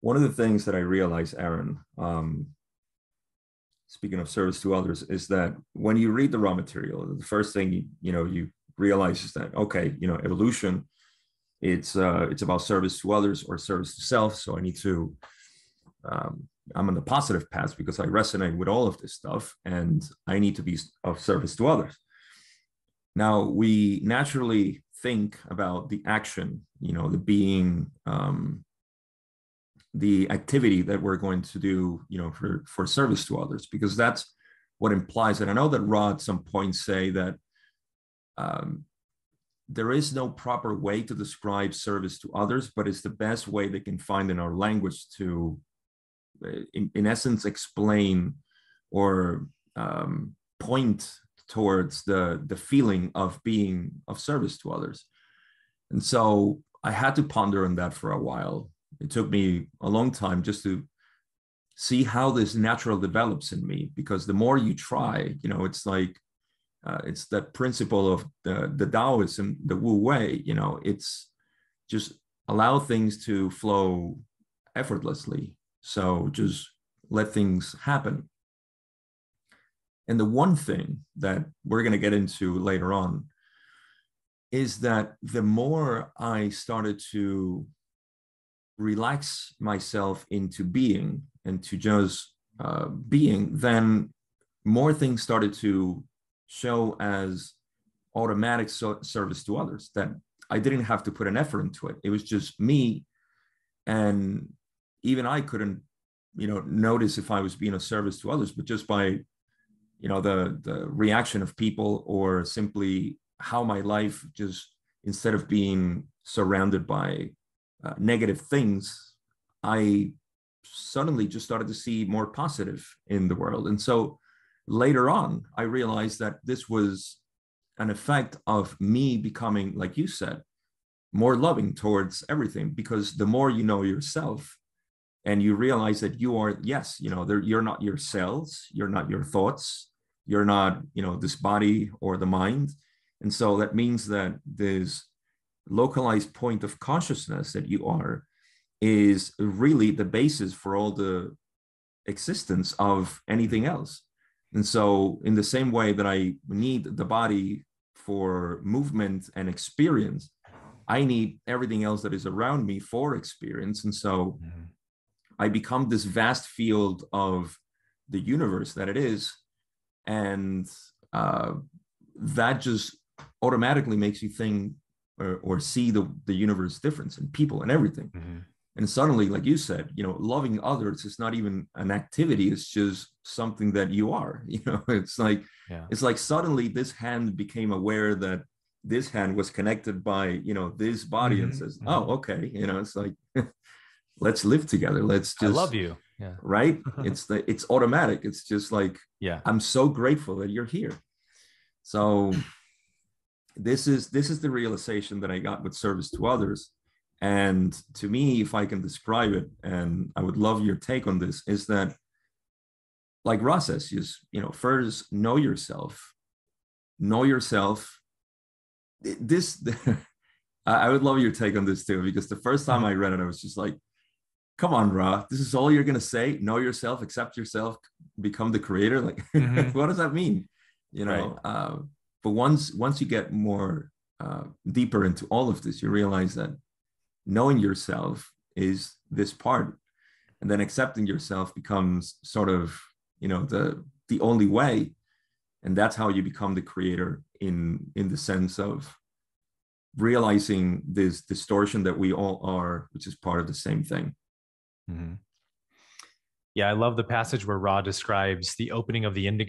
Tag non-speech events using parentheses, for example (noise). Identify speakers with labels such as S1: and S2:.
S1: one of the things that I realized, Aaron, um, speaking of service to others, is that when you read the Ra material, the first thing you, you know you realize is that okay, you know, evolution, it's uh, it's about service to others or service to self. So I need to um, I'm on the positive path because I resonate with all of this stuff, and I need to be of service to others. Now we naturally think about the action, you know, the being um, the activity that we're going to do, you know, for, for service to others, because that's what implies. And I know that Ra at some point say that um, there is no proper way to describe service to others, but it's the best way they can find in our language to, uh, in, in essence, explain or um, point towards the the feeling of being of service to others. And so I had to ponder on that for a while it took me a long time just to see how this natural develops in me because the more you try you know it's like uh, it's that principle of the, the taoism the wu wei you know it's just allow things to flow effortlessly. So just let things happen. And the one thing that we're going to get into later on is that the more i started to relax myself into being and to just uh, being, then more things started to show as automatic so- service to others that I didn't have to put an effort into it. It was just me. And even I couldn't, you know, notice if I was being of service to others, but just by, you know, the the reaction of people or simply how my life just instead of being surrounded by uh, negative things, I suddenly just started to see more positive in the world. And so later on, I realized that this was an effect of me becoming, like you said, more loving towards everything because the more you know yourself and you realize that you are yes you know you're not your cells you're not your thoughts you're not you know this body or the mind and so that means that there's localized point of consciousness that you are is really the basis for all the existence of anything else. And so, in the same way that I need the body for movement and experience, I need everything else that is around me for experience. And so, mm-hmm. I become this vast field of the universe that it is. And uh, that just automatically makes you think or, or see the, the universe difference in people and everything. Mm-hmm. And suddenly, like you said, you know, loving others is not even an activity, it's just something that you are. (laughs) You know, it's like yeah. it's like suddenly this hand became aware that this hand was connected by, you know, this body mm-hmm. and says, mm-hmm. Oh, okay. You know, it's like (laughs) let's live together. Let's just
S2: I love you. Yeah. (laughs)
S1: Right. it's the it's automatic. It's just like,
S2: yeah,
S1: I'm so grateful that you're here. So this is this is the realization that I got with service to others. And to me, if I can describe it, and I would love your take on this, is that like Ra says, just you know, first know yourself, know yourself. This (laughs) I would love your take on this too, because the first time I read it, I was just like, come on, Ra, this is all you're gonna say. Know yourself, accept yourself, become the creator. Like, (laughs) mm-hmm. what does that mean? You know, right. uh, but once once you get more uh, deeper into all of this, you realize that knowing yourself is this part, and then accepting yourself becomes sort of you know the the only way, and that's how you become the creator in in the sense of realizing this distortion that we all are, which is part of the same thing.
S2: Mm-hmm. Yeah, I love the passage where Ra describes the opening of the indigo